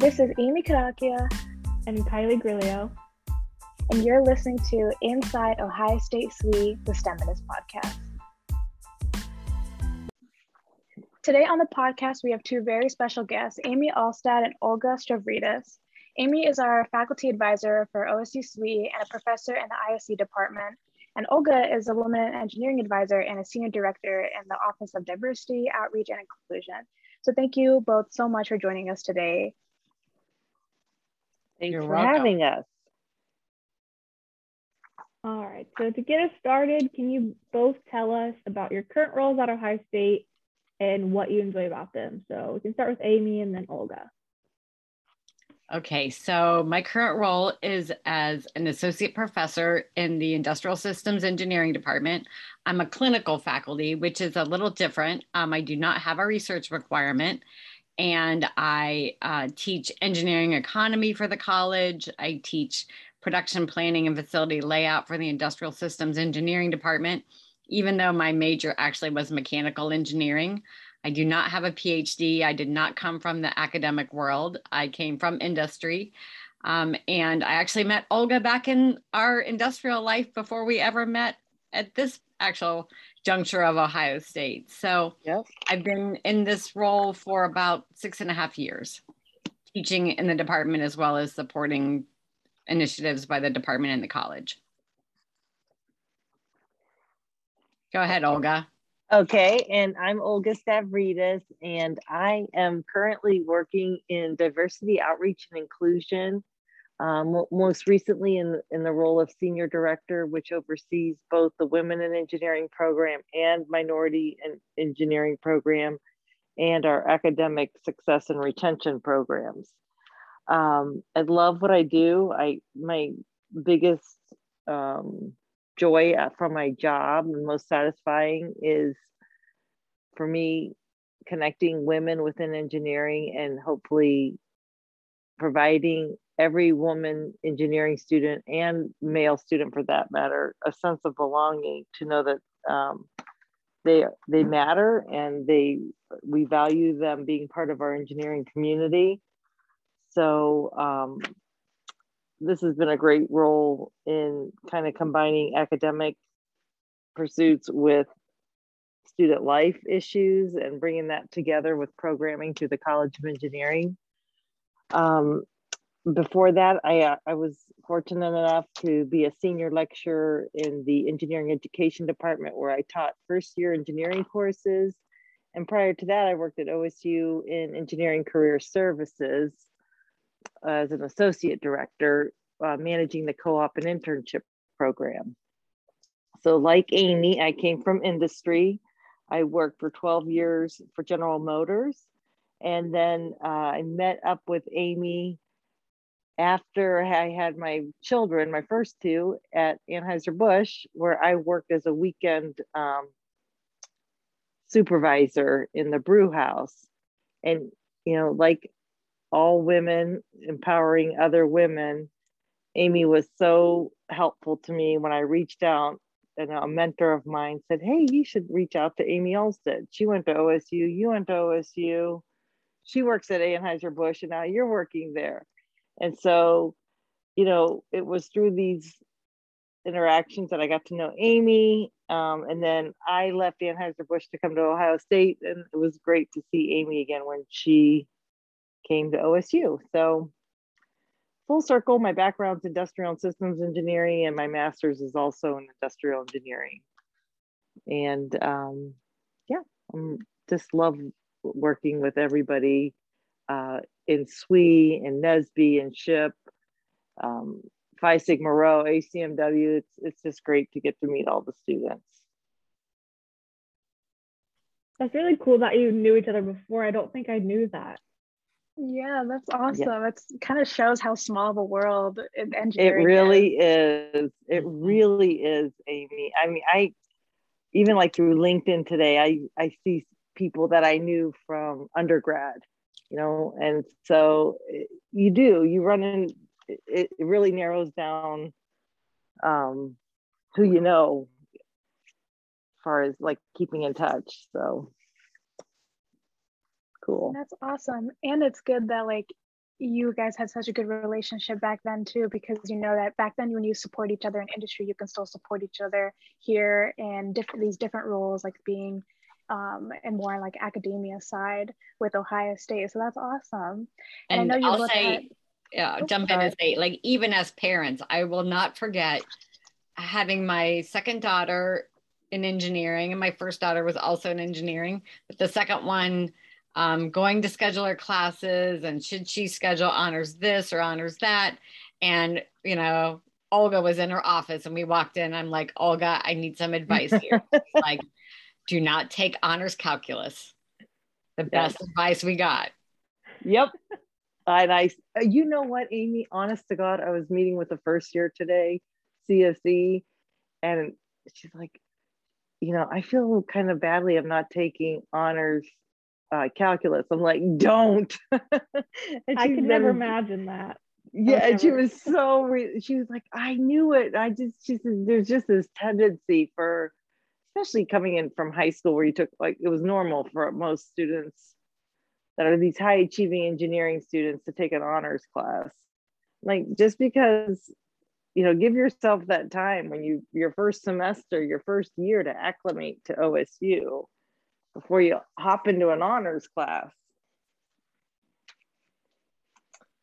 This is Amy Kadakia and Kylie Grillo. And you're listening to Inside Ohio State SWE, the STEMinist podcast. Today on the podcast, we have two very special guests, Amy Alstad and Olga Stavridis. Amy is our faculty advisor for OSU SWE and a professor in the ISE department. And Olga is a woman and engineering advisor and a senior director in the Office of Diversity, Outreach, and Inclusion. So thank you both so much for joining us today. Thanks You're for welcome. having us. All right, so to get us started, can you both tell us about your current roles at Ohio State and what you enjoy about them? So we can start with Amy and then Olga. Okay, so my current role is as an associate professor in the Industrial Systems Engineering Department. I'm a clinical faculty, which is a little different. Um, I do not have a research requirement and I uh, teach engineering economy for the college. I teach production planning and facility layout for the industrial systems engineering department, even though my major actually was mechanical engineering. I do not have a PhD. I did not come from the academic world. I came from industry. Um, and I actually met Olga back in our industrial life before we ever met at this actual juncture of Ohio State. So yep. I've been in this role for about six and a half years, teaching in the department as well as supporting initiatives by the department and the college. Go ahead, Olga. Okay, and I'm Olga Stavridis, and I am currently working in diversity outreach and inclusion um, most recently in, in the role of senior director, which oversees both the Women in Engineering program and Minority in Engineering program and our academic success and retention programs. Um, I love what I do. I my biggest um, joy from my job and most satisfying is for me connecting women within engineering and hopefully providing every woman engineering student and male student for that matter a sense of belonging to know that um, they they matter and they we value them being part of our engineering community. So um, this has been a great role in kind of combining academic pursuits with student life issues and bringing that together with programming through the college of engineering um, before that, I, uh, I was fortunate enough to be a senior lecturer in the engineering education department where I taught first year engineering courses. And prior to that, I worked at OSU in engineering career services as an associate director, uh, managing the co-op and internship program. So like Amy, I came from industry. I worked for 12 years for General Motors. And then uh, I met up with Amy after I had my children, my first two at Anheuser-Busch, where I worked as a weekend um, supervisor in the brew house. And, you know, like all women empowering other women, Amy was so helpful to me when I reached out and a mentor of mine said, Hey, you should reach out to Amy Alstad. She went to OSU, you went to OSU. She works at Anheuser-Busch and now you're working there. And so, you know, it was through these interactions that I got to know Amy. Um, and then I left Anheuser-Busch to come to Ohio State. And it was great to see Amy again when she came to OSU. So full circle, my background's industrial and systems engineering and my master's is also in industrial engineering. And um, yeah, I just love working with everybody uh, in SWE and NSBE and SHPE, um, Phi Sigma Rho, ACMW. It's, it's just great to get to meet all the students. That's really cool that you knew each other before. I don't think I knew that. Yeah, that's awesome. Yeah. It's kind of shows how small the world in engineering. It really is. is. It mm-hmm. really is, Amy. I mean, I even like through LinkedIn today, I I see people that I knew from undergrad you know? And so eh, you do you run in it, it really narrows down um who you know as far as like keeping in touch so. Cool. That's awesome and it's good that like you guys had such a good relationship back then too, because you know that back then when you support each other in industry, you can still support each other here in different these different roles, like being um, and more like academia side with Ohio State. So that's awesome. And, and I know you I'll say, had, yeah, oh, jump sorry. in and say, like, even as parents, I will not forget having my second daughter in engineering, and my first daughter was also in engineering, but the second one um, going to schedule her classes and should she schedule honors this or honors that. And, you know, Olga was in her office and we walked in. I'm like, Olga, I need some advice here. like, do not take honors calculus. The best yes. advice we got. Yep. And I, you know what, Amy, honest to God, I was meeting with the first year today, CSE, and she's like, you know, I feel kind of badly of not taking honors uh, calculus. I'm like, don't. I could never imagine that. Yeah, and she was so. Re- she was like, I knew it. I just, she said, there's just this tendency for, especially coming in from high school where you took like it was normal for most students that are these high achieving engineering students to take an honors class. Like just because you know give yourself that time when you your first semester your first year to acclimate to osu before you hop into an honors class.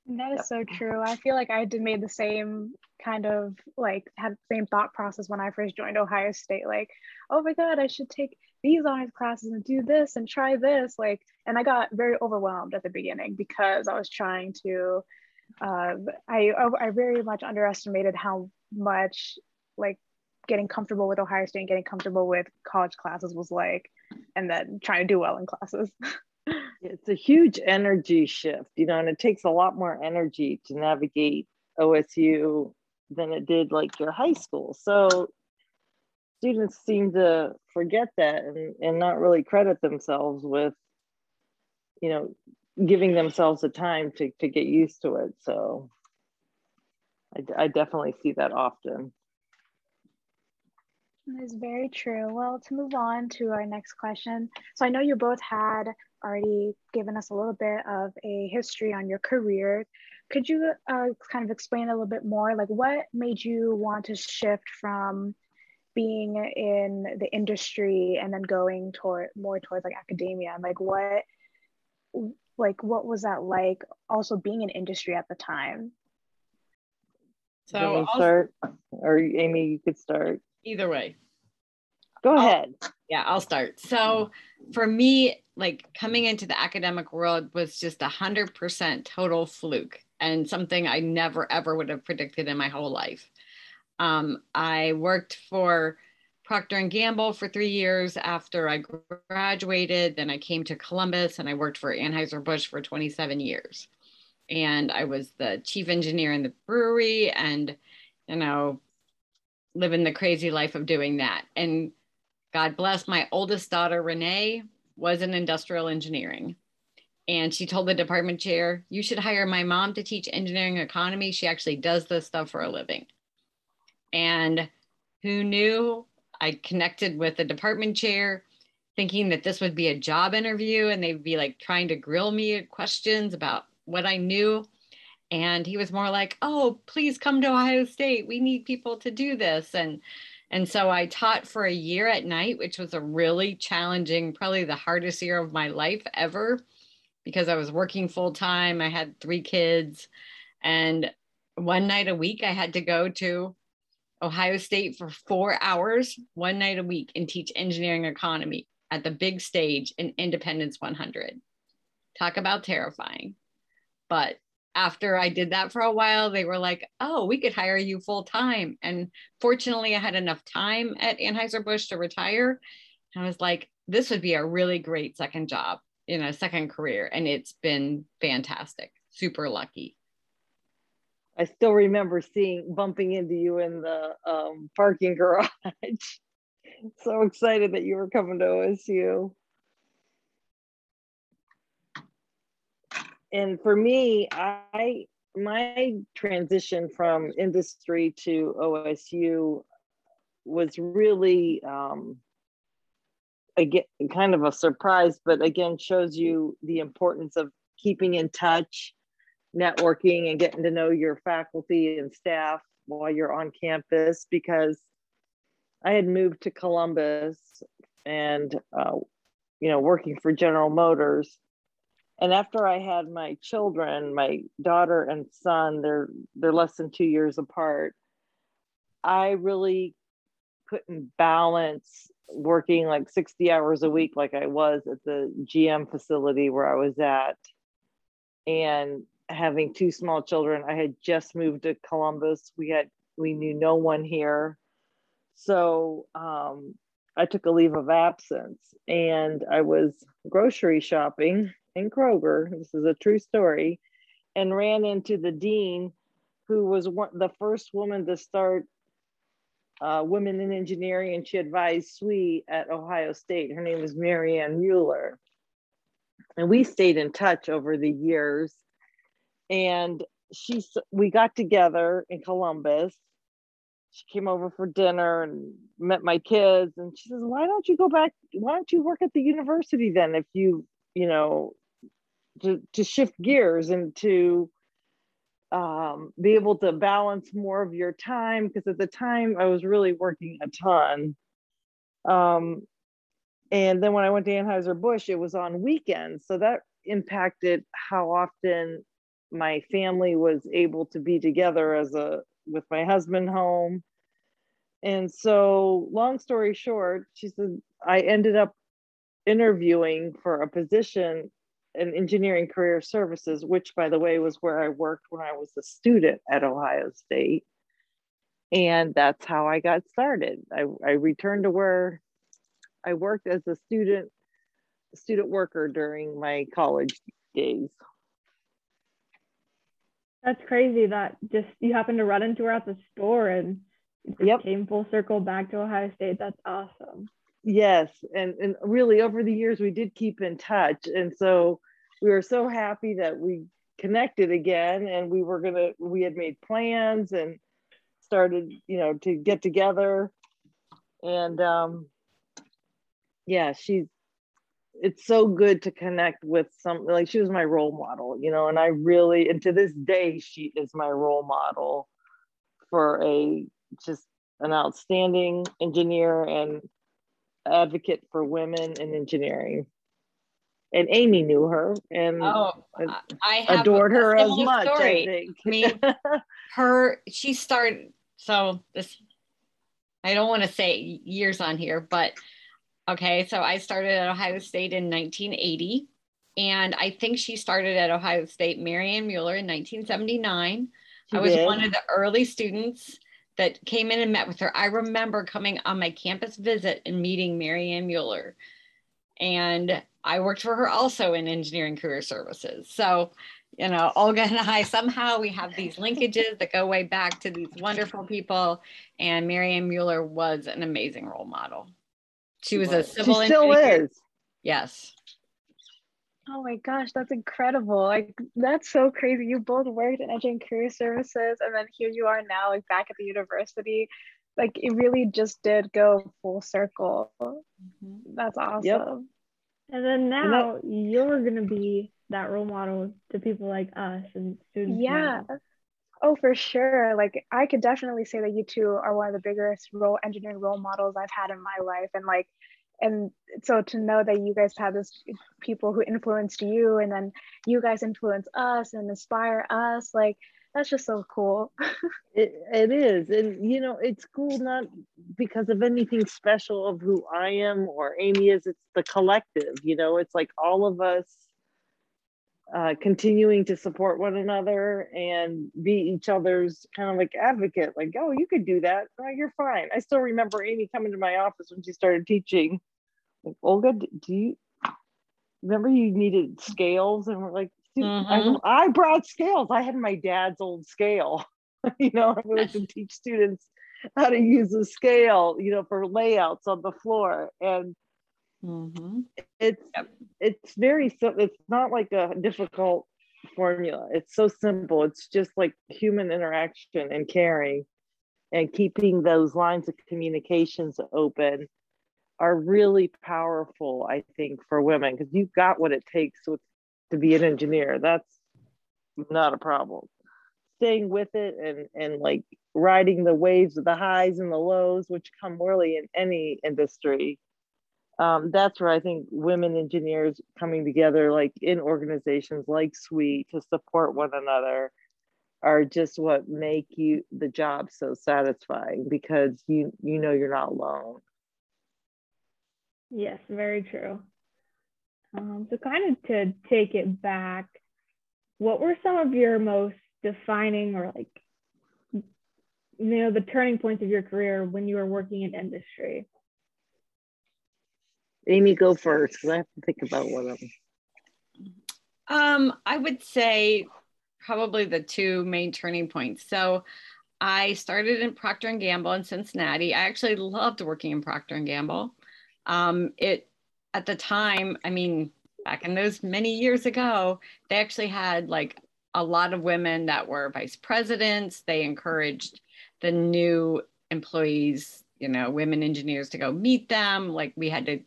That is so true. I feel like I did made the same kind of like had the same thought process when I first joined Ohio State. Like, oh my God, I should take these honors classes and do this and try this. Like, and I got very overwhelmed at the beginning because I was trying to. Uh, I I very much underestimated how much like getting comfortable with Ohio State and getting comfortable with college classes was like and then trying to do well in classes. it's a huge energy shift, you know, and it takes a lot more energy to navigate OSU than it did like your high school. So students seem to forget that and, and not really credit themselves with, you know, giving themselves the time to, to get used to it. So I, I definitely see that often. That is very true. Well, to move on to our next question. So I know you both had already given us a little bit of a history on your career. Could you uh, kind of explain a little bit more, like what made you want to shift from being in the industry and then going toward more towards like academia? Like what, like what was that like? Also being in industry at the time. So I'll start, or Amy, you could start either way. Go ahead. Yeah, I'll start. So for me, like coming into the academic world was just a hundred percent total fluke and something I never ever would have predicted in my whole life. Um, I worked for Procter and Gamble for three years after I graduated. Then I came to Columbus and I worked for Anheuser Busch for 27 years. And I was the chief engineer in the brewery, and you know, living the crazy life of doing that. And God bless my oldest daughter, Renee, was in industrial engineering. And she told the department chair, You should hire my mom to teach engineering economy. She actually does this stuff for a living. And who knew? I connected with the department chair thinking that this would be a job interview and they'd be like trying to grill me questions about what I knew. And he was more like, oh, please come to Ohio State. We need people to do this. And and so I taught for a year at night, which was a really challenging, probably the hardest year of my life ever, because I was working full time. I had three kids. And one night a week, I had to go to Ohio State for four hours, one night a week, and teach engineering economy at the big stage in Independence 100. Talk about terrifying. But after I did that for a while, they were like, oh, we could hire you full time. And fortunately, I had enough time at Anheuser-Busch to retire. I was like, this would be a really great second job, you know, second career. And it's been fantastic. Super lucky. I still remember seeing bumping into you in the um, parking garage. so excited that you were coming to OSU. And for me, I my transition from industry to OSU was really um, again kind of a surprise, but again shows you the importance of keeping in touch, networking and getting to know your faculty and staff while you're on campus because I had moved to Columbus and, uh, you know, working for General Motors. And after I had my children, my daughter and son, they're they're less than two years apart. I really couldn't balance working like 60 hours a week like I was at the GM facility where I was at and having two small children. I had just moved to Columbus. We had we knew no one here. So um, I took a leave of absence and I was grocery shopping in Kroger. This is a true story, and ran into the dean, who was one, the first woman to start uh, women in engineering, and she advised SWE at Ohio State. Her name was Marianne Mueller. And we stayed in touch over the years. And she, we got together in Columbus. She came over for dinner and met my kids. And she says, Why don't you go back? Why don't you work at the university then if you, you know, to, to shift gears and to um, be able to balance more of your time because at the time I was really working a ton. Um, and then when I went to Anheuser-Busch, it was on weekends. So that impacted how often my family was able to be together as a with my husband home. And so long story short, she said I ended up interviewing for a position in engineering career services, which by the way was where I worked when I was a student at Ohio State. And that's how I got started. I, I returned to where I worked as a student student worker during my college days. That's crazy that just you happened to run into her at the store and yep. came full circle back to Ohio State. That's awesome. Yes, and and really over the years we did keep in touch, and so we were so happy that we connected again, and we were gonna we had made plans and started you know to get together, and um, yeah, she's it's so good to connect with some like she was my role model, you know, and I really and to this day she is my role model for a just an outstanding engineer and advocate for women in engineering. And Amy knew her and oh, I adored her as much. Story. I think. I mean, her she started. So this, I don't want to say years on here, but okay. So I started at Ohio State in 1980, and I think she started at Ohio State. Marianne Mueller in 1979. She I was did. one of the early students that came in and met with her. I remember coming on my campus visit and meeting Marianne Mueller. And I worked for her also in engineering career services. So, you know, Olga and I somehow we have these linkages that go way back to these wonderful people. And Marianne Mueller was an amazing role model. She was a civil she still engineer. is. Yes. Oh my gosh, that's incredible. Like that's so crazy. You both worked in engineering career services and then here you are now like back at the university. Like it really just did go full circle. Mm-hmm. That's awesome. Yep. And then now you're gonna be that role model to people like us and students. Yeah. Now. Oh, for sure. Like I could definitely say that you two are one of the biggest role engineering role models I've had in my life. And like and so to know that you guys have this people who influenced you and then you guys influence us and inspire us like that's just so cool. It, it is. And you know it's cool not because of anything special of who i am or amy is. It's the collective you know? It's like all of us uh, continuing to support one another and be each other's kind of like advocate. Like oh you could do that. Oh, you're fine. I still remember amy coming to my office when she started teaching. Like olga do you remember you needed scales? And we're like mm-hmm. I, I, brought scales i had my dad's old scale you know i wanted to teach students how to use a scale you know for layouts on the floor and Mm-hmm. It's yep. it's very so it's not like a difficult formula. It's so simple. It's just like human interaction and caring and keeping those lines of communications open are really powerful, I think, for women because you've got what it takes with, to be an engineer. That's not a problem. Staying with it and and like riding the waves of the highs and the lows, which come really in any industry. Um, that's where I think women engineers coming together, like in organizations like SWE, to support one another, are just what make you the job so satisfying because you you know you're not alone. Yes, very true. Um, so, kind of to take it back, what were some of your most defining or like, you know, the turning points of your career when you were working in industry? Amy, go first because I have to think about one of them. Um, I would say probably the two main turning points. So I started in Procter and Gamble in Cincinnati. I actually loved working in Procter and Gamble. Um, it at the time, I mean, back in those many years ago, they actually had like a lot of women that were vice presidents. They encouraged the new employees, you know, women engineers to go meet them. Like we had to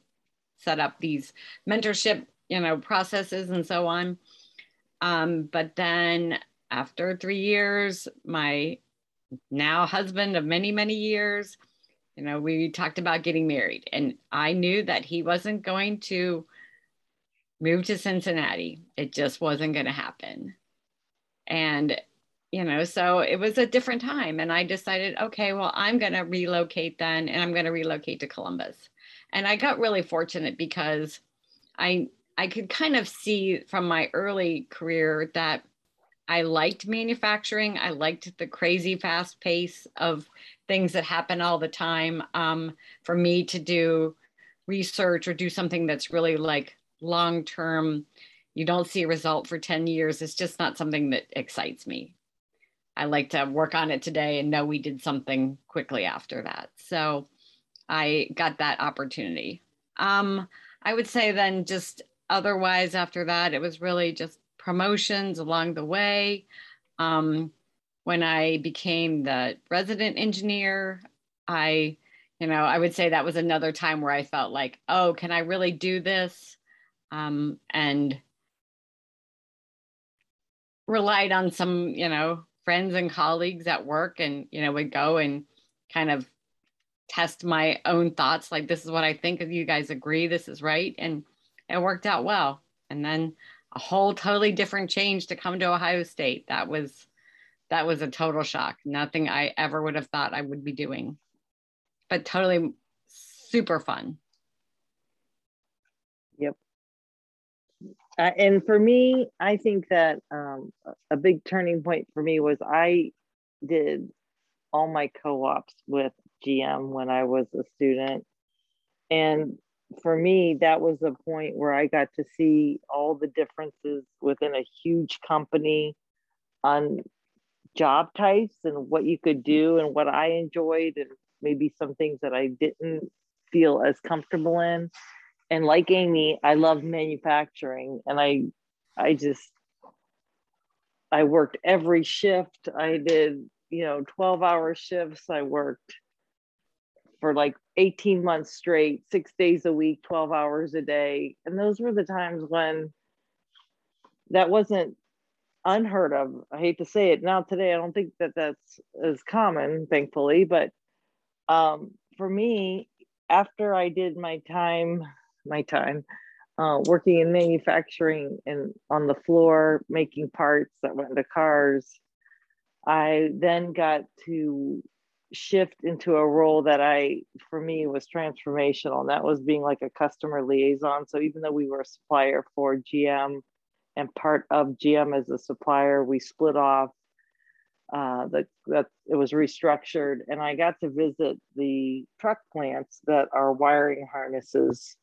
set up these mentorship, you know, processes and so on. Um, but then after three years, my now husband of many, many years, you know, we talked about getting married, and I knew that he wasn't going to move to Cincinnati. It just wasn't going to happen. And, you know, so it was a different time. And I decided, okay, well, I'm going to relocate then, and I'm going to relocate to Columbus. And I got really fortunate because I I could kind of see from my early career that I liked manufacturing. I liked the crazy fast pace of things that happen all the time. Um, for me to do research or do something that's really like long term, you don't see a result for 10 years. It's just not something that excites me. I like to work on it today and know we did something quickly after that. So I got that opportunity. Um, I would say then just otherwise after that, it was really just promotions along the way. Um, when I became the resident engineer, I, you know, I would say that was another time where I felt like, oh, can I really do this? Um, and relied on some, you know, friends and colleagues at work and, you know, would go and kind of test my own thoughts like this is what I think of you guys agree this is right and it worked out well and then a whole totally different change to come to Ohio State that was that was a total shock. Nothing I ever would have thought I would be doing, but totally super fun. Yep. Uh, and for me, I think that um, a big turning point for me was I did all my co-ops with GM when I was a student. And for me, that was a point where I got to see all the differences within a huge company on job types and what you could mm-hmm. do and what I enjoyed and maybe some things that I didn't feel as comfortable in. And like Amy, I love manufacturing and I I just I worked every shift. I did, you know, 12 hour shifts. I worked for like 18 months straight, six days a week, 12 hours a day. And those were the times when that wasn't unheard of. I hate to say it now today. I don't think that that's as common, thankfully. But um, for me, after I did my time, my time uh, working in manufacturing and on the floor making parts that went into cars, I then got to shift into a role that I, for me, was transformational. And that was being like a customer liaison. So even though we were a supplier for GM, and part of GM as a supplier. We split off. Uh, that that it was restructured, and I got to visit the truck plants that our wiring harnesses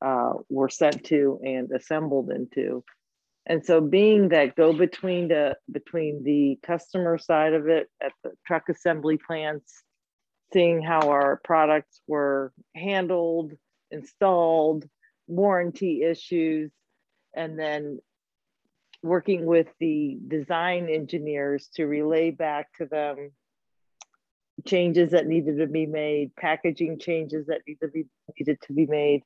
uh, were sent to and assembled into. And so, being that go between the between the customer side of it at the truck assembly plants, seeing how our products were handled, installed, warranty issues, and then working with the design engineers to relay back to them changes that needed to be made, packaging changes that needed to be needed to be made.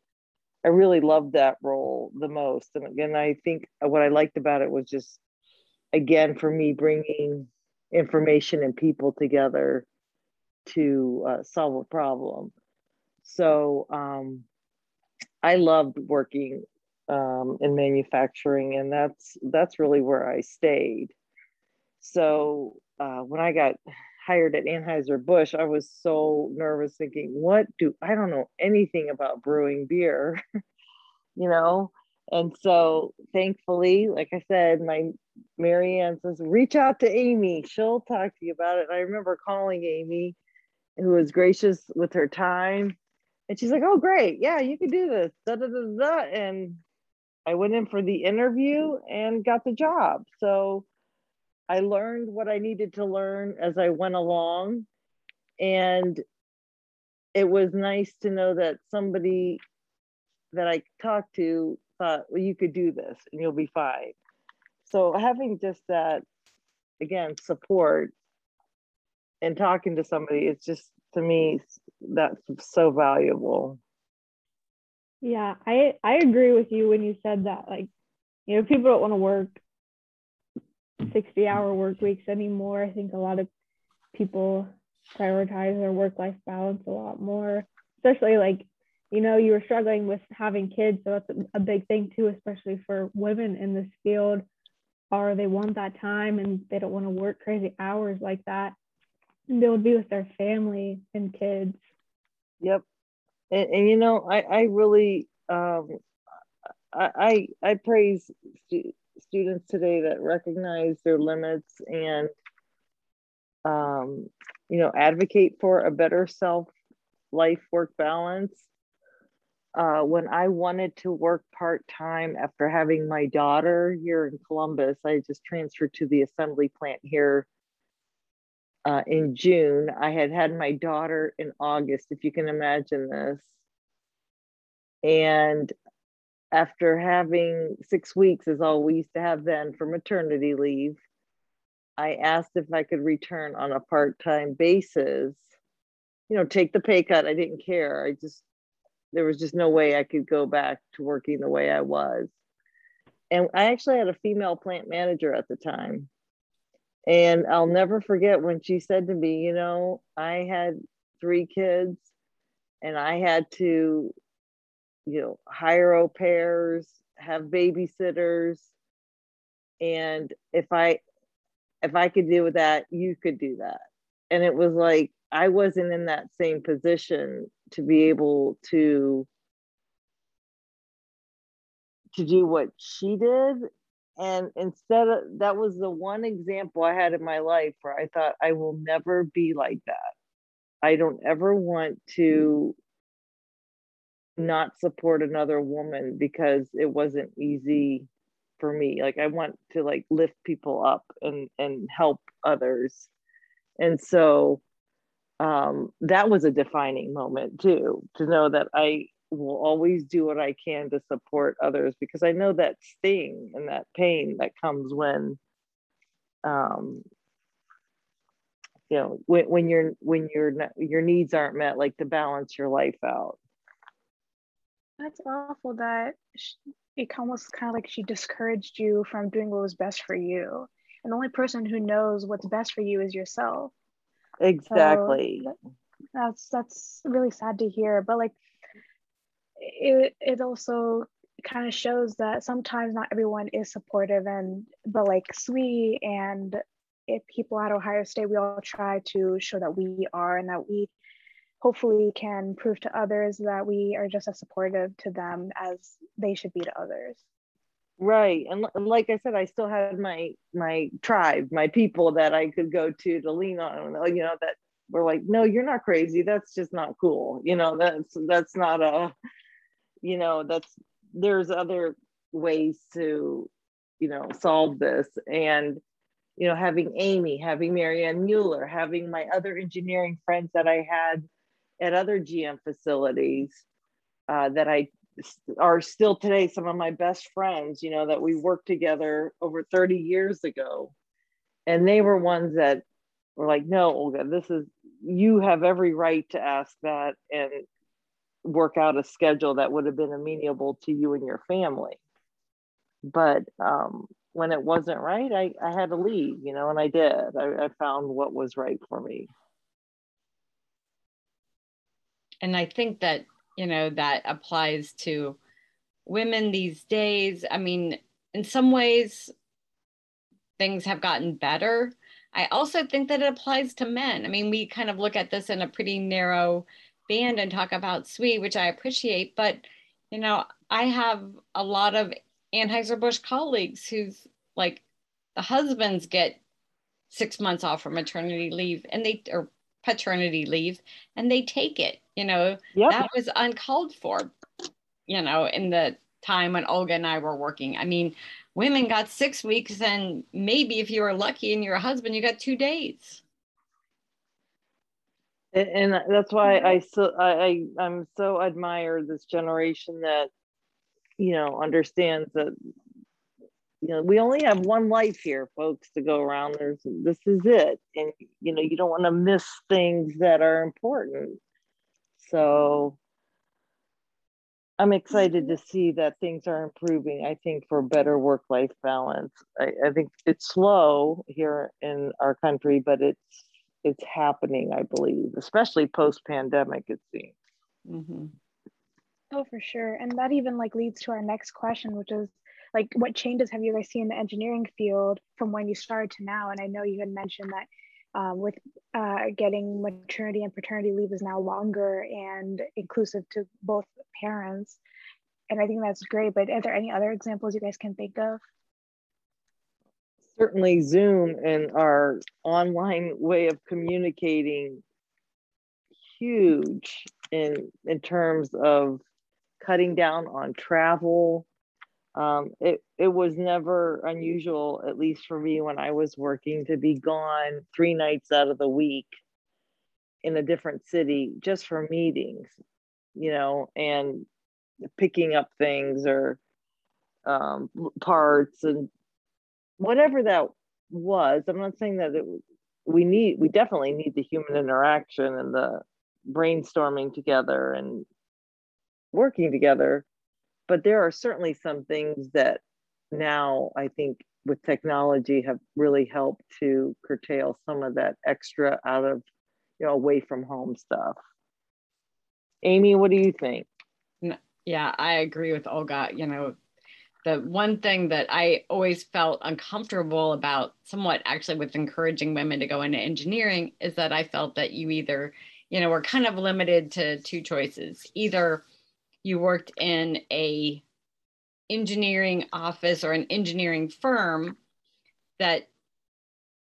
I really loved that role the most. And again, I think what I liked about it was just again for me bringing information and people together to uh, solve a problem. So um, I loved working um, in manufacturing, and that's that's really where I stayed. So uh, when I got hired at Anheuser Busch, I was so nervous, thinking, "What do I don't know anything about brewing beer," you know. And so, thankfully, like I said, my Marianne says, "Reach out to Amy; she'll talk to you about it." And I remember calling Amy, who was gracious with her time, and she's like, "Oh, great, yeah, you can do this." Da, da, da, da. And I went in for the interview and got the job. So I learned what I needed to learn as I went along. And it was nice to know that somebody that I talked to thought, well, you could do this and you'll be fine. So having just that, again, support and talking to somebody, it's just to me, that's so valuable. Yeah, I I agree with you when you said that. Like, you know, people don't want to work 60 hour work weeks anymore. I think a lot of people prioritize their work life balance a lot more, especially like, you know, you were struggling with having kids. So that's a, big thing too, especially for women in this field. Or they want that time and they don't want to work crazy hours like that. And they would be with their family and kids. Yep. And, and you know, I, I really, um, I, I, praise students today that recognize their limits and um, you know advocate for a better self life work balance. Uh, when i wanted to work part-time after having my daughter here in columbus i just transferred to the assembly plant here uh, in june i had had my daughter in august if you can imagine this. And after having six weeks is all we used to have then for maternity leave i asked if i could return on a part-time basis. You know take the pay cut i didn't care. I just there was just no way i could go back to working the way i was. And i actually had a female plant manager at the time and i'll never forget when she said to me you know i had three kids and i had to you know, hire au pairs, have babysitters. And if I if I could do that, you could do that. And it was like I wasn't in that same position to be able to to do what she did and instead of that was the one example i had in my life where i thought i will never be like that. I don't ever want to not support another woman because it wasn't easy for me. Like i want to like lift people up and and help others. And so um that was a defining moment too to know that i will always do what i can to support others because i know that sting and that pain that comes when um you know when, when you're when your your needs aren't met like to balance your life out that's awful that she, it almost kind of like she discouraged you from doing what was best for you. And the only person who knows what's best for you is yourself. Exactly. So that's that's really sad to hear. But like it it also kind of shows that sometimes not everyone is supportive and but like SWE and if people at Ohio State, we all try to show that we are and that we hopefully can prove to others that we are just as supportive to them as they should be to others. Right and like i said i still had my my tribe my people that i could go to to lean on oh, you know that were like no you're not crazy that's just not cool you know that's that's not a you know that's there's other ways to you know solve this and you know having amy having marianne mueller having my other engineering friends that i had at other GM facilities uh, that I are still today some of my best friends, you know, that we worked together over 30 years ago. And they were ones that were like, no, Olga, this is, you have every right to ask that and work out a schedule that would have been amenable to you and your family. But um, when it wasn't right, I, I had to leave, you know, and I did. I, I found what was right for me. And I think that, you know, that applies to women these days. I mean, in some ways, things have gotten better. I also think that it applies to men. I mean, we kind of look at this in a pretty narrow band and talk about SWE, which I appreciate, but you know, I have a lot of Anheuser-Busch colleagues who's like the husbands get six months off for maternity leave and they or paternity leave and they take it. You know, yep. that was uncalled for, you know, in the time when Olga and I were working. I mean, women got six weeks and maybe if you were lucky and you're a husband, you got two days and that's why mm-hmm. I so I, I I'm so admire this generation that you know understands that you know we only have one life here folks to go around. There's this is it. And you know you don't want to miss things that are important. So i'm excited to mm-hmm. see that things are improving i think for better work life balance. I, I think it's slow here in our country but it's it's happening, I believe, especially post pandemic, it seems. Mm-hmm. Oh, for sure. And that even like leads to our next question, which is like, what changes have you guys seen in the engineering field from when you started to now? And I know you had mentioned that um, with uh, getting maternity and paternity leave is now longer and inclusive to both parents. And I think that's great. But are there any other examples you guys can think of? Certainly Zoom and our online way of communicating huge in in terms of cutting down on travel. Um, it it was never unusual, at least for me when I was working, to be gone three nights out of the week in a different city just for meetings, you know, and picking up things or um, parts and whatever that was, I'm not saying that it, we need, we definitely need the human interaction and the brainstorming together and working together. But there are certainly some things that now I think with technology have really helped to curtail some of that extra out of, you know, away from home stuff. Amy, what do you think? Yeah, I agree with Olga. You know, the one thing that I always felt uncomfortable about, somewhat actually, with encouraging women to go into engineering, is that I felt that you either, you know, were kind of limited to two choices. Either you worked in a engineering office or an engineering firm that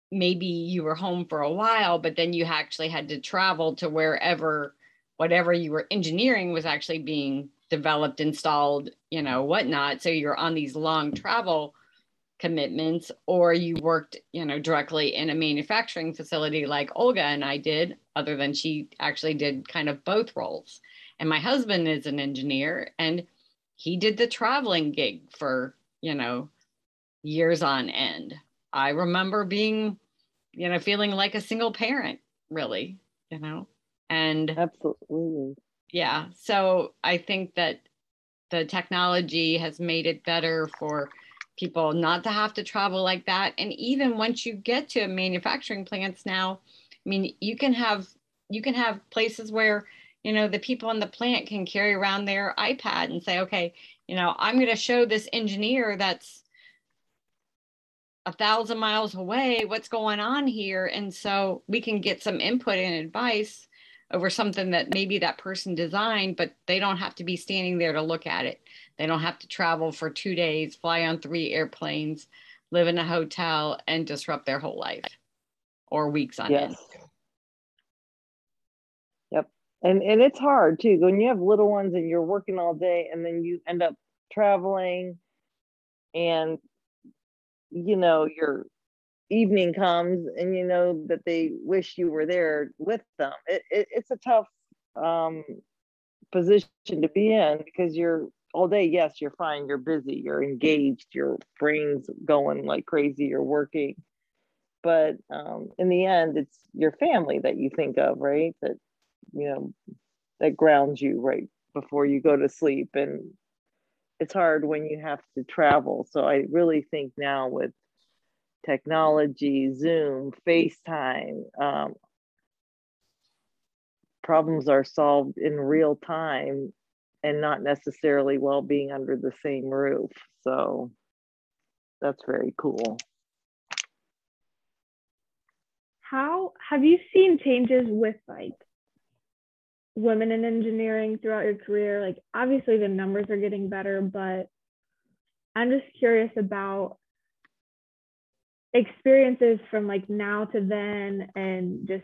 maybe you were home for a while, but then you actually had to travel to wherever whatever you were engineering was actually being developed, installed, you know, whatnot. So you're on these long travel commitments, or you worked, you know, directly in a manufacturing facility like Olga and I did, other than she actually did kind of both roles. And my husband is an engineer and he did the traveling gig for, you know, years on end. I remember being, you know, feeling like a single parent, really, you know, and absolutely yeah so i think that the technology has made it better for people not to have to travel like that. And even once you get to manufacturing plants now i mean you can have you can have places where you know the people in the plant can carry around their ipad and say okay you know i'm going to show this engineer that's a thousand miles away what's going on here. And so we can get some input and advice over something that maybe that person designed, but they don't have to be standing there to look at it. They don't have to travel for two days, fly on three airplanes, live in a hotel, and disrupt their whole life or weeks on yes. end. Yep. And and it's hard too. When you have little ones and you're working all day and then you end up traveling and you know you're evening comes and you know that they wish you were there with them. It, it, it's a tough um, position to be in because you're all day yes you're fine you're busy you're engaged your brain's going like crazy you're working. But um, in the end it's your family that you think of right? That you know that grounds you right before you go to sleep. And it's hard when you have to travel. So I really think now with technology, Zoom, FaceTime, um, problems are solved in real time and not necessarily while being under the same roof. So that's very cool. How have you seen changes with like women in engineering throughout your career? Like obviously the numbers are getting better, but I'm just curious about experiences from like now to then and just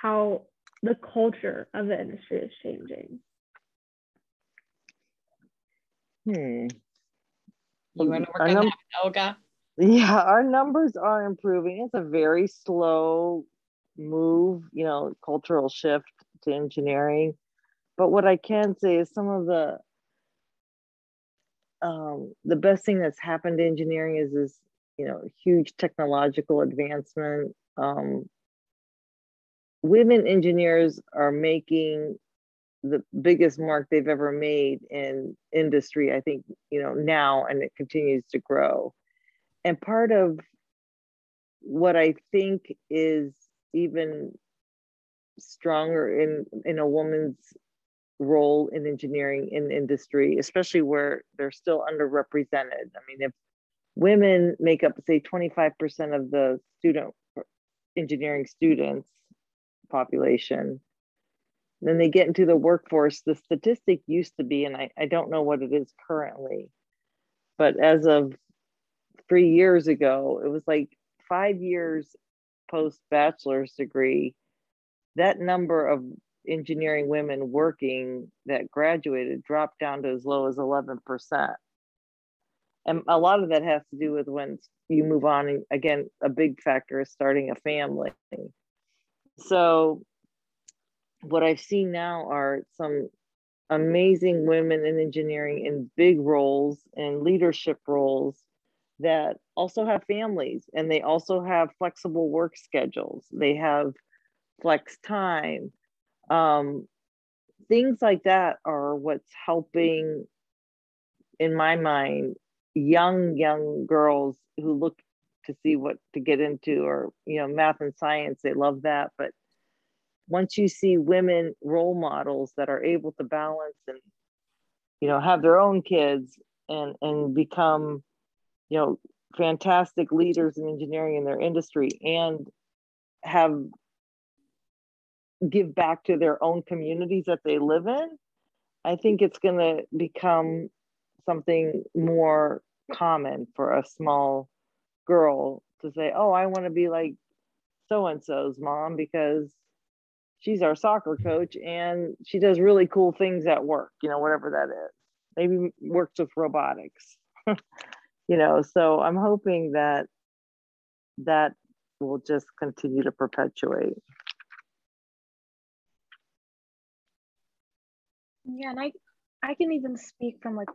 how the culture of the industry is changing. Hmm. You want to work on that, Olga? Yeah, our numbers are improving. It's a very slow move, you know, cultural shift to engineering. But what I can say is some of the um, the best thing that's happened to engineering is this, you know, huge technological advancement. Um, women engineers are making the biggest mark they've ever made in industry i think you know now and it continues to grow and part of what i think is even stronger in in a woman's role in engineering in industry especially where they're still underrepresented i mean if women make up say 25% of the student engineering students population. Then they get into the workforce. The statistic used to be and I, I don't know what it is currently but as of three years ago it was like five years post bachelor's degree that number of engineering women working that graduated dropped down to as low as 11% and a lot of that has to do with when you move on and again a big factor is starting a family so what I've seen now are some amazing women in engineering in big roles and leadership roles that also have families and they also have flexible work schedules. They have flex time. Um, things like that are what's helping, in my mind, young, young girls who look to see what to get into or, you know, math and science, they love that. But once you see women role models that are able to balance and you know have their own kids and and become you know fantastic leaders in engineering in their industry and have give back to their own communities that they live in i think it's going to become something more common for a small girl to say oh i want to be like so and so's mom because she's our soccer coach and she does really cool things at work, you know, whatever that is. Maybe works with robotics, you know. So I'm hoping that that will just continue to perpetuate. Yeah, and I I can even speak from like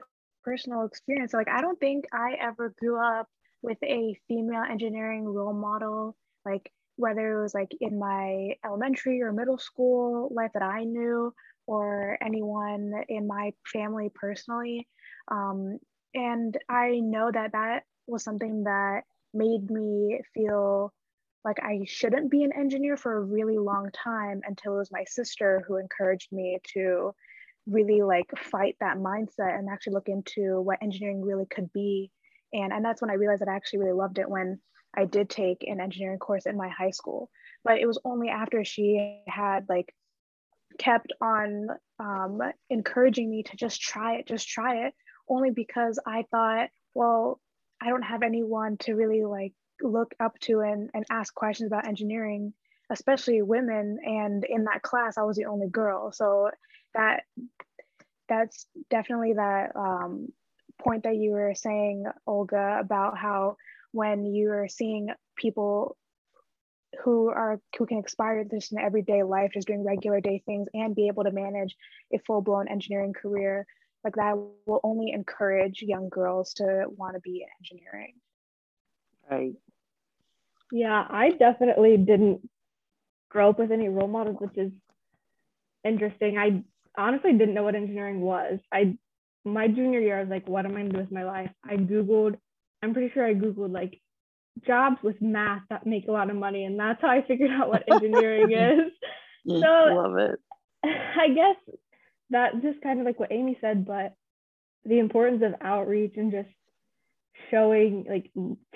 personal experience. Like I don't think I ever grew up with a female engineering role model. Like whether it was like in my elementary or middle school life that I knew, or anyone in my family personally. Um, and I know that that was something that made me feel like I shouldn't be an engineer for a really long time until it was my sister who encouraged me to really like fight that mindset and actually look into what engineering really could be. And, and that's when I realized that I actually really loved it when I did take an engineering course in my high school, but it was only after she had like kept on um, encouraging me to just try it, just try it, only because I thought, well, I don't have anyone to really like look up to and, and ask questions about engineering, especially women. And in that class, I was the only girl. So that that's definitely that um, point that you were saying, Olga, about how when you're seeing people who are who can aspire to this in everyday life, just doing regular day things and be able to manage a full-blown engineering career, like that will only encourage young girls to want to be in engineering. Right. Yeah, I definitely didn't grow up with any role models, which is interesting. I honestly didn't know what engineering was. I my junior year, I was like, what am I gonna do with my life? I Googled, I'm pretty sure I Googled like jobs with math that make a lot of money. And that's how I figured out what engineering is. so I love it. I guess that just kind of like what Amy said, but the importance of outreach and just showing like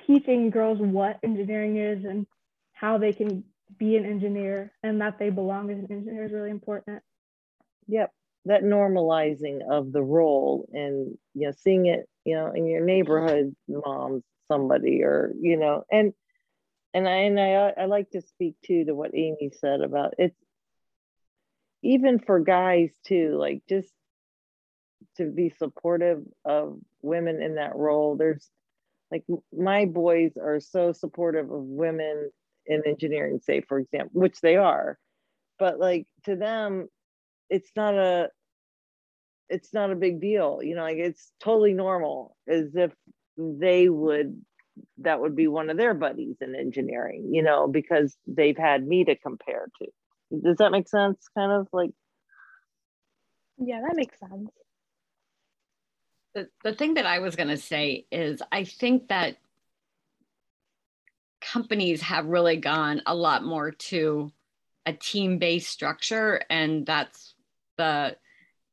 teaching girls what engineering is and how they can be an engineer and that they belong as an engineer is really important. Yep. That normalizing of the role and you know seeing it, you know, in your neighborhood moms, somebody or, you know, and and I and I I like to speak too to what Amy said about it's even for guys too, like just to be supportive of women in that role. There's like my boys are so supportive of women in engineering, say, for example, which they are. But like to them, it's not a it's not a big deal. You know, like it's totally normal as if they would that would be one of their buddies in engineering, you know, because they've had me to compare to. Does that make sense? Kind of like Yeah, that makes sense the, the thing that I was going to say is I think that companies have really gone a lot more to a team-based structure and that's the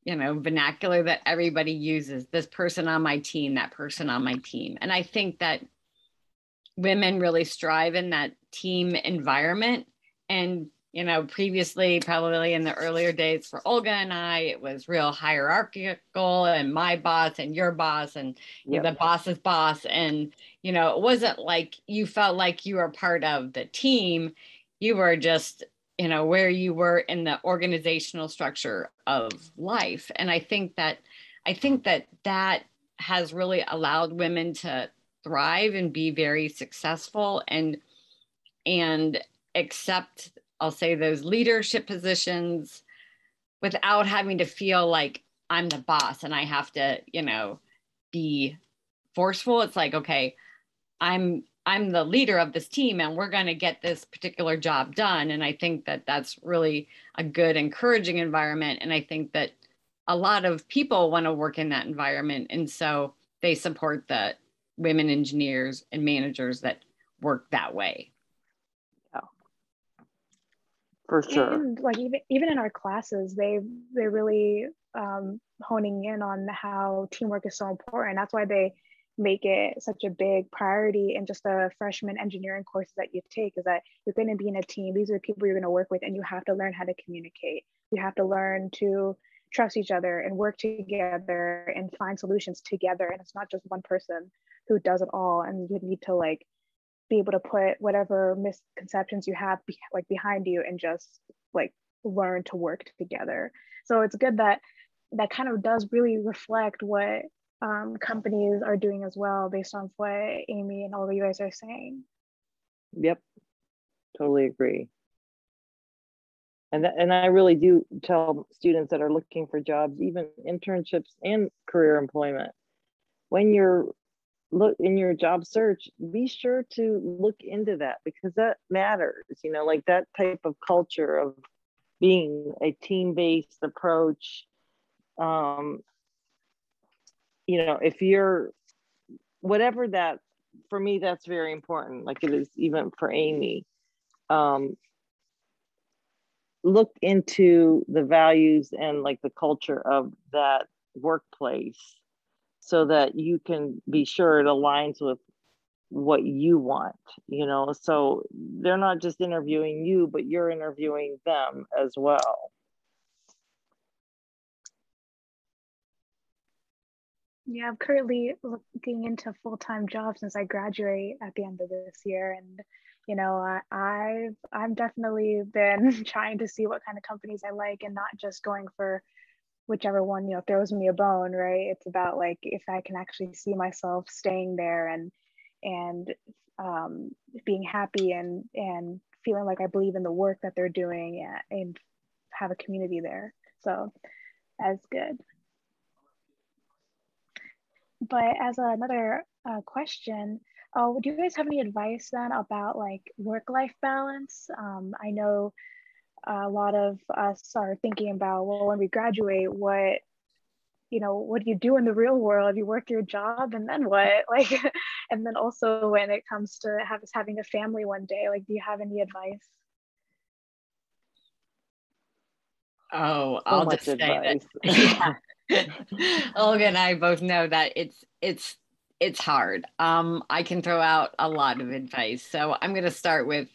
you know vernacular that everybody uses this person on my team that person on my team and i think that women really strive in that team environment and you know, previously, probably in the earlier days for Olga and I, it was real hierarchical and my boss and your boss and yep. the boss's boss. And, you know, it wasn't like you felt like you were part of the team. You were just, you know, where you were in the organizational structure of life. And I think that, I think that that has really allowed women to thrive and be very successful and, and accept I'll say those leadership positions without having to feel like I'm the boss and I have to, you know, be forceful. It's like, okay, I'm I'm the leader of this team and we're going to get this particular job done. And I think that that's really a good encouraging environment. And I think that a lot of people want to work in that environment. And so they support the women engineers and managers that work that way. For sure. And like even even in our classes they they're really um, honing in on how teamwork is so important. That's why they make it such a big priority in just the freshman engineering courses that you take is that you're going to be in a team. These are the people you're going to work with and you have to learn how to communicate. You have to learn to trust each other and work together and find solutions together. And it's not just one person who does it all. And you need to like be able to put whatever misconceptions you have be, like behind you and just like learn to work together. So it's good that that kind of does really reflect what um, companies are doing as well based on what amy and all of you guys are saying. Yep. Totally agree. And, th- and i really do tell students that are looking for jobs even internships and career employment when you're look in your job search be sure to look into that because that matters you know like that type of culture of being a team-based approach um you know if you're whatever that for me that's very important. Like it is even for amy. Um look into the values and like the culture of that workplace so that you can be sure it aligns with what you want you know? So they're not just interviewing you but you're interviewing them as well yeah i'm currently looking into full-time jobs since i graduate at the end of this year. And you know I, i've i've definitely been trying to see what kind of companies i like and not just going for whichever one you know throws me a bone right? It's about like if i can actually see myself staying there and and um, being happy and and feeling like i believe in the work that they're doing and, and have a community there. So that's good but as another uh, question uh, do you guys have any advice then about like work life balance um, i know a lot of us are thinking about well when we graduate what you know, what do you do in the real world? You work your job and then what? Like, and then also when it comes to have, having a family one day, like, do you have any advice? Oh, so I'll just advice. that. Olga and I both know that it's it's it's hard. Um, I can throw out a lot of advice. So I'm going to start with,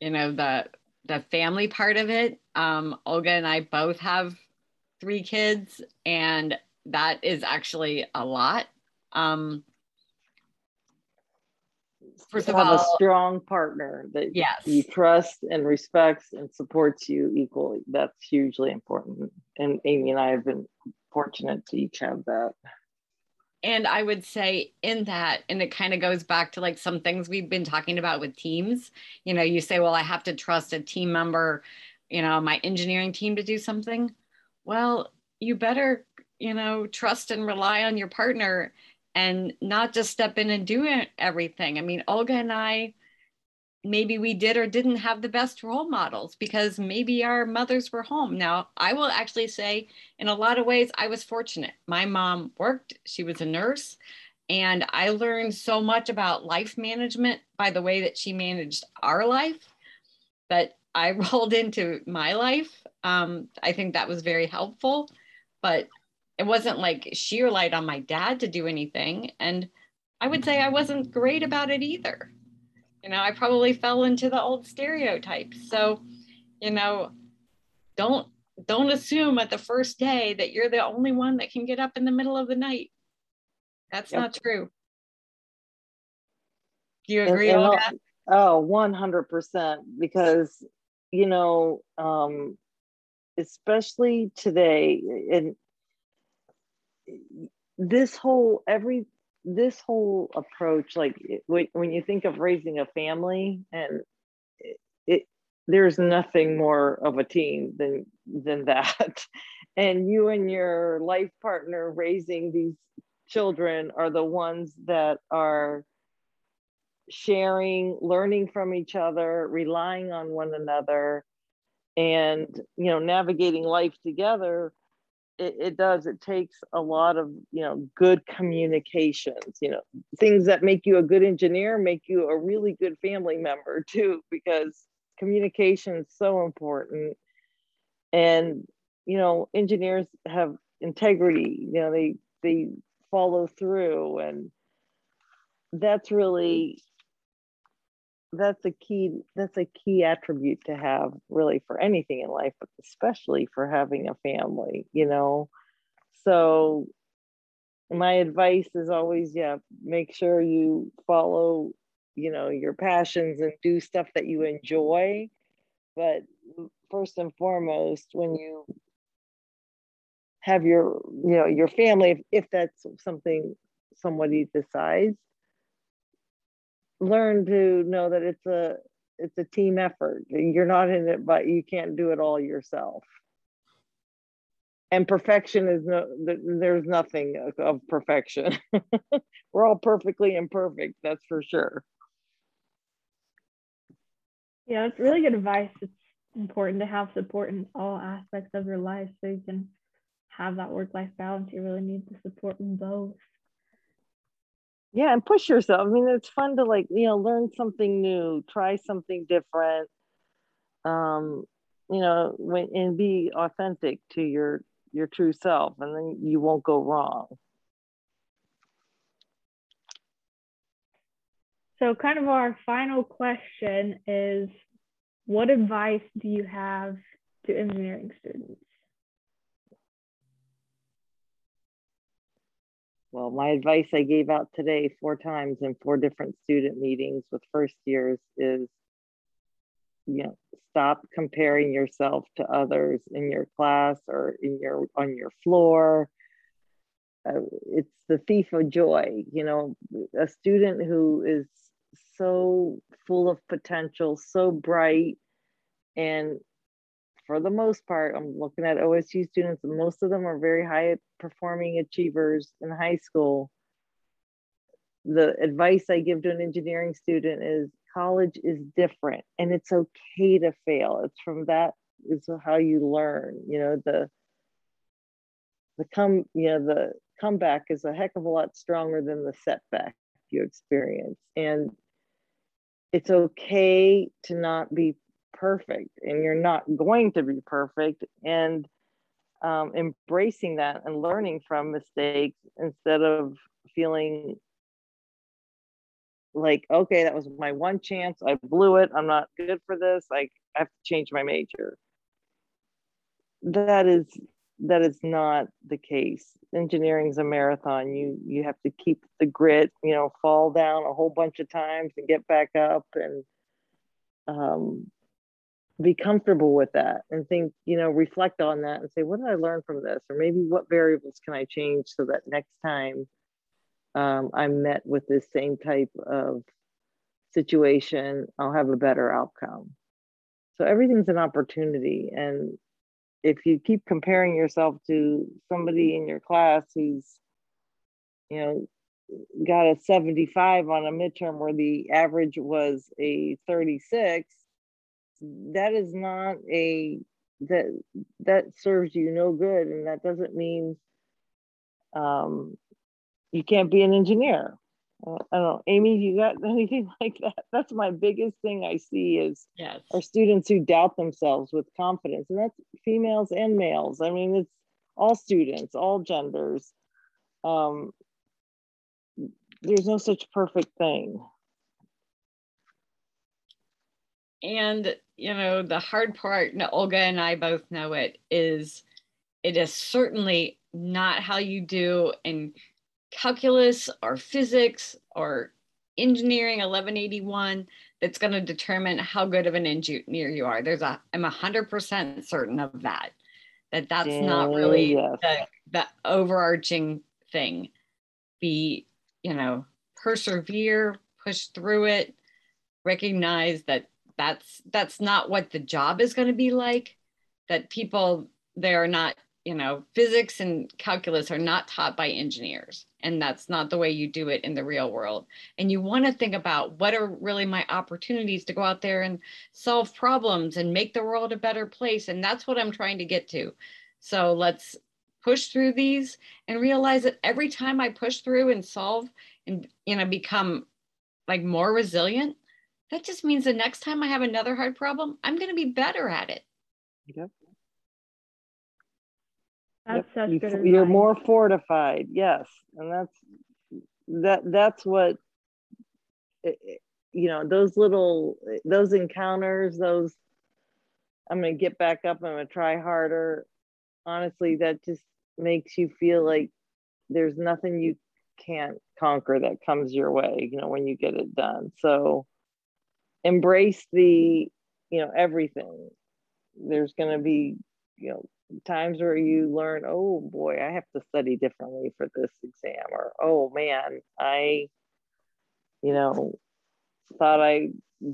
you know, the the family part of it. Um, Olga and I both have three kids, and that is actually a lot. Um, first of have all, a strong partner that yes. you trust and respects and supports you equally. That's hugely important. And Amy and I have been fortunate to each have that and I would say in that, and it kind of goes back to like some things we've been talking about with teams. You know, you say, well, I have to trust a team member, you know, my engineering team to do something. Well, you better, you know, trust and rely on your partner and not just step in and do everything. I mean, Olga and I, maybe we did or didn't have the best role models because maybe our mothers were home. Now, I will actually say, in a lot of ways, I was fortunate. My mom worked, she was a nurse, and I learned so much about life management by the way that she managed our life that I rolled into my life. Um, I think that was very helpful, but it wasn't like she relied on my dad to do anything. And I would say I wasn't great about it either you know i probably fell into the old stereotypes so you know don't don't assume at the first day that you're the only one that can get up in the middle of the night. That's yep. not true. Do you agree and, and on that? Oh 100% because you know um especially today and this whole every this whole approach like when you think of raising a family and it, it, there's nothing more of a team than than that. And you and your life partner raising these children are the ones that are sharing learning from each other relying on one another and you know navigating life together it, it does it takes a lot of you know good communications you know things that make you a good engineer make you a really good family member too because communication is so important. And you know engineers have integrity you know they they follow through and that's really that's a key that's a key attribute to have really for anything in life but especially for having a family you know? So my advice is always yeah make sure you follow you know your passions and do stuff that you enjoy. But first and foremost when you have your you know your family if, if that's something somebody decides learn to know that it's a it's a team effort. And you're not in it, but you can't do it all yourself. And perfection is no, there's nothing of perfection. We're all perfectly imperfect, that's for sure. Yeah, it's really good advice. It's important to have support in all aspects of your life so you can have that work life balance. You really need the support in both yeah and push yourself. I mean it's fun to like you know learn something new try something different um you know when and be authentic to your your true self and then you won't go wrong. So kind of our final question is what advice do you have to engineering students Well, my advice I gave out today four times in four different student meetings with first years is, you know, stop comparing yourself to others in your class or in your on your floor. Uh, it's the thief of joy. You know, a student who is so full of potential, so bright, and for the most part, I'm looking at OSU students, and most of them are very high performing achievers in high school. The advice I give to an engineering student is college is different and it's okay to fail. It's from that is how you learn, you know, the the come you know the comeback is a heck of a lot stronger than the setback you experience and it's okay to not be perfect and you're not going to be perfect and um, embracing that and learning from mistakes instead of feeling like okay that was my one chance i blew it i'm not good for this like i have to change my major. That is that is not the case. Engineering is a marathon you you have to keep the grit you know fall down a whole bunch of times and get back up and um, be comfortable with that and think you know reflect on that and say what did i learn from this? Or maybe what variables can i change so that next time um, i'm met with this same type of situation i'll have a better outcome. So everything's an opportunity. And if you keep comparing yourself to somebody in your class who's you know got a 75 on a midterm where the average was a 36 that is not a that that serves you no good and that doesn't mean um you can't be an engineer I don't know, Amy, you got anything like that? That's my biggest thing I see is yes. our students who doubt themselves with confidence, and that's females and males. I mean, it's all students, all genders. Um, there's no such perfect thing. And you know, the hard part, and Olga and I both know it, is it is certainly not how you do in calculus or physics or engineering 1181 that's going to determine how good of an engineer you are. There's a, I'm 100% certain of that, that that's yeah, not really yes. the, the overarching thing. Be, you know, persevere, push through it, recognize that that's that's not what the job is going to be like that people they are not you know physics and calculus are not taught by engineers and that's not the way you do it in the real world. And you want to think about what are really my opportunities to go out there and solve problems and make the world a better place and that's what i'm trying to get to. So let's push through these and realize that every time i push through and solve and you know become like more resilient that just means the next time I have another hard problem, I'm going to be better at it. Yep. That's yep. you, good You're more fortified, yes, and that's that. That's what you know. Those little those encounters, those I'm going to get back up. I'm going to try harder. Honestly, that just makes you feel like there's nothing you can't conquer that comes your way. You know, when you get it done. So embrace the you know everything. There's going to be you know times where you learn oh boy i have to study differently for this exam or oh man i you know thought i'd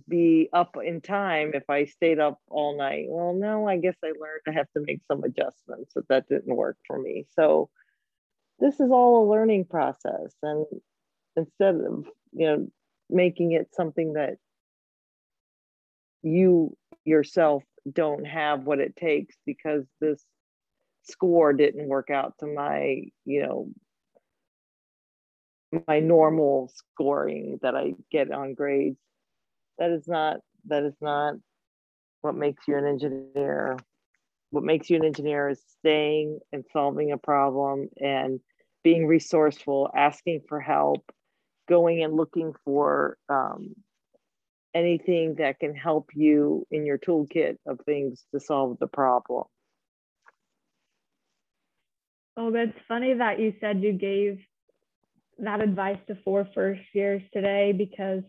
be up in time if i stayed up all night. Well no i guess i learned i have to make some adjustments but that didn't work for me. So this is all a learning process and instead of you know making it something that you yourself don't have what it takes because this score didn't work out to my you know my normal scoring that i get on grades. That is not that is not what makes you an engineer. What makes you an engineer is staying and solving a problem and being resourceful asking for help going and looking for um, anything that can help you in your toolkit of things to solve the problem. Oh, that's funny that you said you gave that advice to four first years today because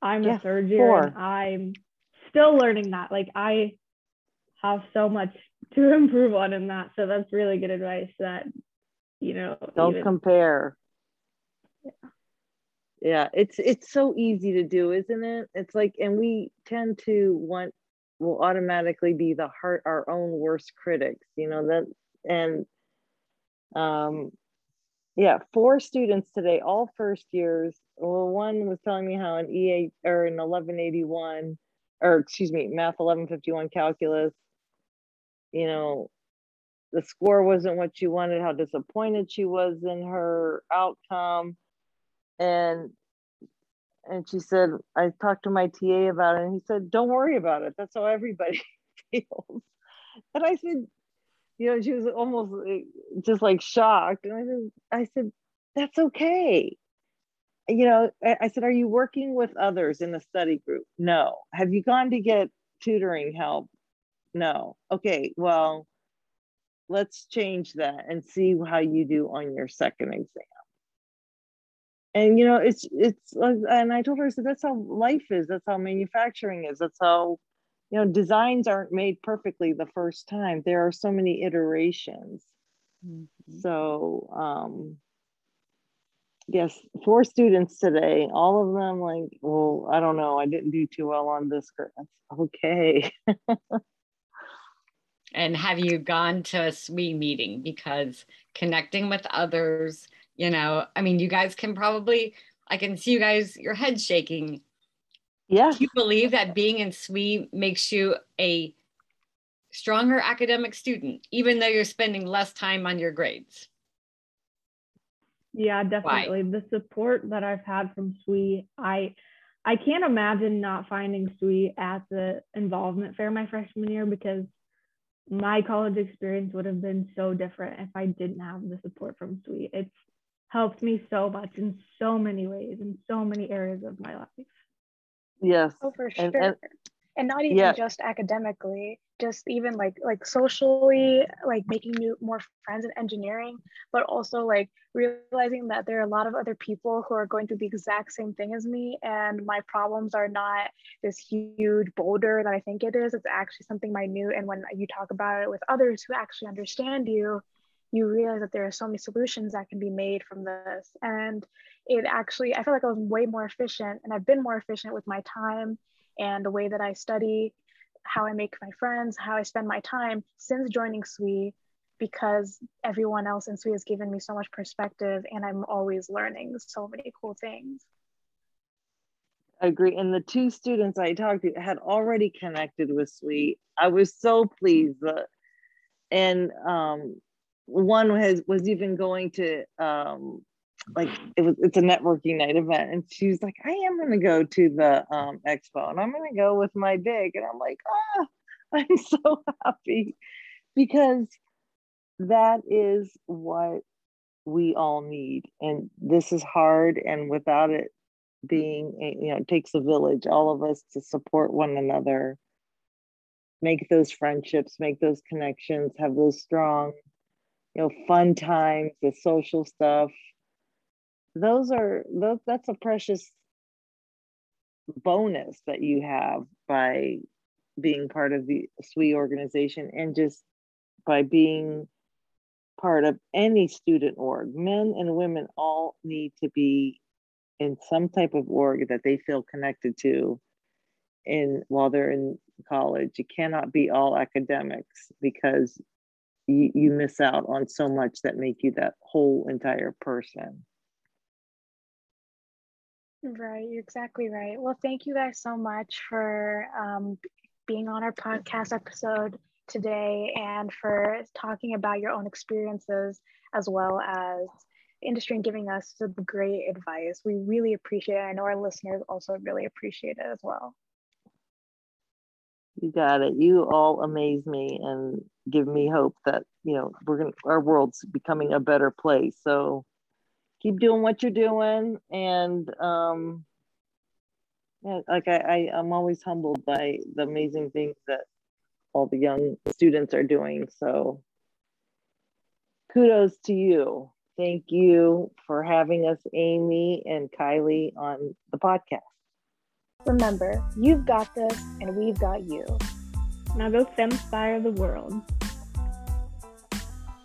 I'm yeah, a third year four. and I'm still learning that. Like I have so much to improve on in that. So that's really good advice that, you know, don't even, compare. Yeah yeah it's it's so easy to do isn't it it's like and we tend to want will automatically be the heart our own worst critics you know that and um yeah four students today all first years well one was telling me how an e8 or an 1181 or excuse me math 1151 calculus you know the score wasn't what she wanted, how disappointed she was in her outcome. And and she said, I talked to my TA about it, and he said, Don't worry about it. That's how everybody feels. And I said, you know, she was almost eh, just like shocked. And I said, I said, that's okay. You know, I said, are you working with others in the study group? No. Have you gone to get tutoring help? No. Okay, well, let's change that and see how you do on your second exam. And you know, it's it's and I told her, I said, that's how life is, that's how manufacturing is, that's how you know, designs aren't made perfectly the first time. There are so many iterations. Mm-hmm. So um yes, four students today, all of them like, well, I don't know, I didn't do too well on this. Okay. and have you gone to a SWE meeting? Because connecting with others, you know, I mean, you guys can probably, I can see you guys, your head shaking. Yeah. Do you believe that being in SWE makes you a stronger academic student, even though you're spending less time on your grades? Yeah, definitely. Why? The support that I've had from SWE, I I can't imagine not finding SWE at the involvement fair my freshman year because my college experience would have been so different if I didn't have the support from SWE. It's helped me so much in so many ways in so many areas of my life. Yes. Oh, for sure. And, and, and not even yeah. just academically just even like like socially like making new more friends in engineering but also like realizing that there are a lot of other people who are going through the exact same thing as me and my problems are not this huge boulder that i think it is it's actually something minute and when you talk about it with others who actually understand you you realize that there are so many solutions that can be made from this and it actually i feel like i was way more efficient and i've been more efficient with my time and the way that I study, how I make my friends, how I spend my time since joining SWE because everyone else in SWE has given me so much perspective and I'm always learning so many cool things. I agree. And the two students I talked to had already connected with SWE. I was so pleased. And um, one has was even going to um, like it was it's a networking night event and she's like i am going to go to the um, expo and i'm going to go with my big and i'm like ah i'm so happy because that is what we all need and this is hard and without it being you know it takes a village all of us to support one another make those friendships make those connections have those strong you know fun times the social stuff those are those that's a precious bonus that you have by being part of the SWE organization and just by being part of any student org. Men and women all need to be in some type of org that they feel connected to in while they're in college. You cannot be all academics because you, you miss out on so much that make you that whole entire person. Right, you're exactly right. Well, thank you guys so much for um, being on our podcast episode today and for talking about your own experiences as well as industry and giving us some great advice. We really appreciate it. I know our listeners also really appreciate it as well. You got it. You all amaze me and give me hope that, you know, we're to, our world's becoming a better place. So keep doing what you're doing and um yeah, like I, I i'm always humbled by the amazing things that all the young students are doing so kudos to you thank you for having us amy and kylie on the podcast remember you've got this and we've got you. Now go inspire the world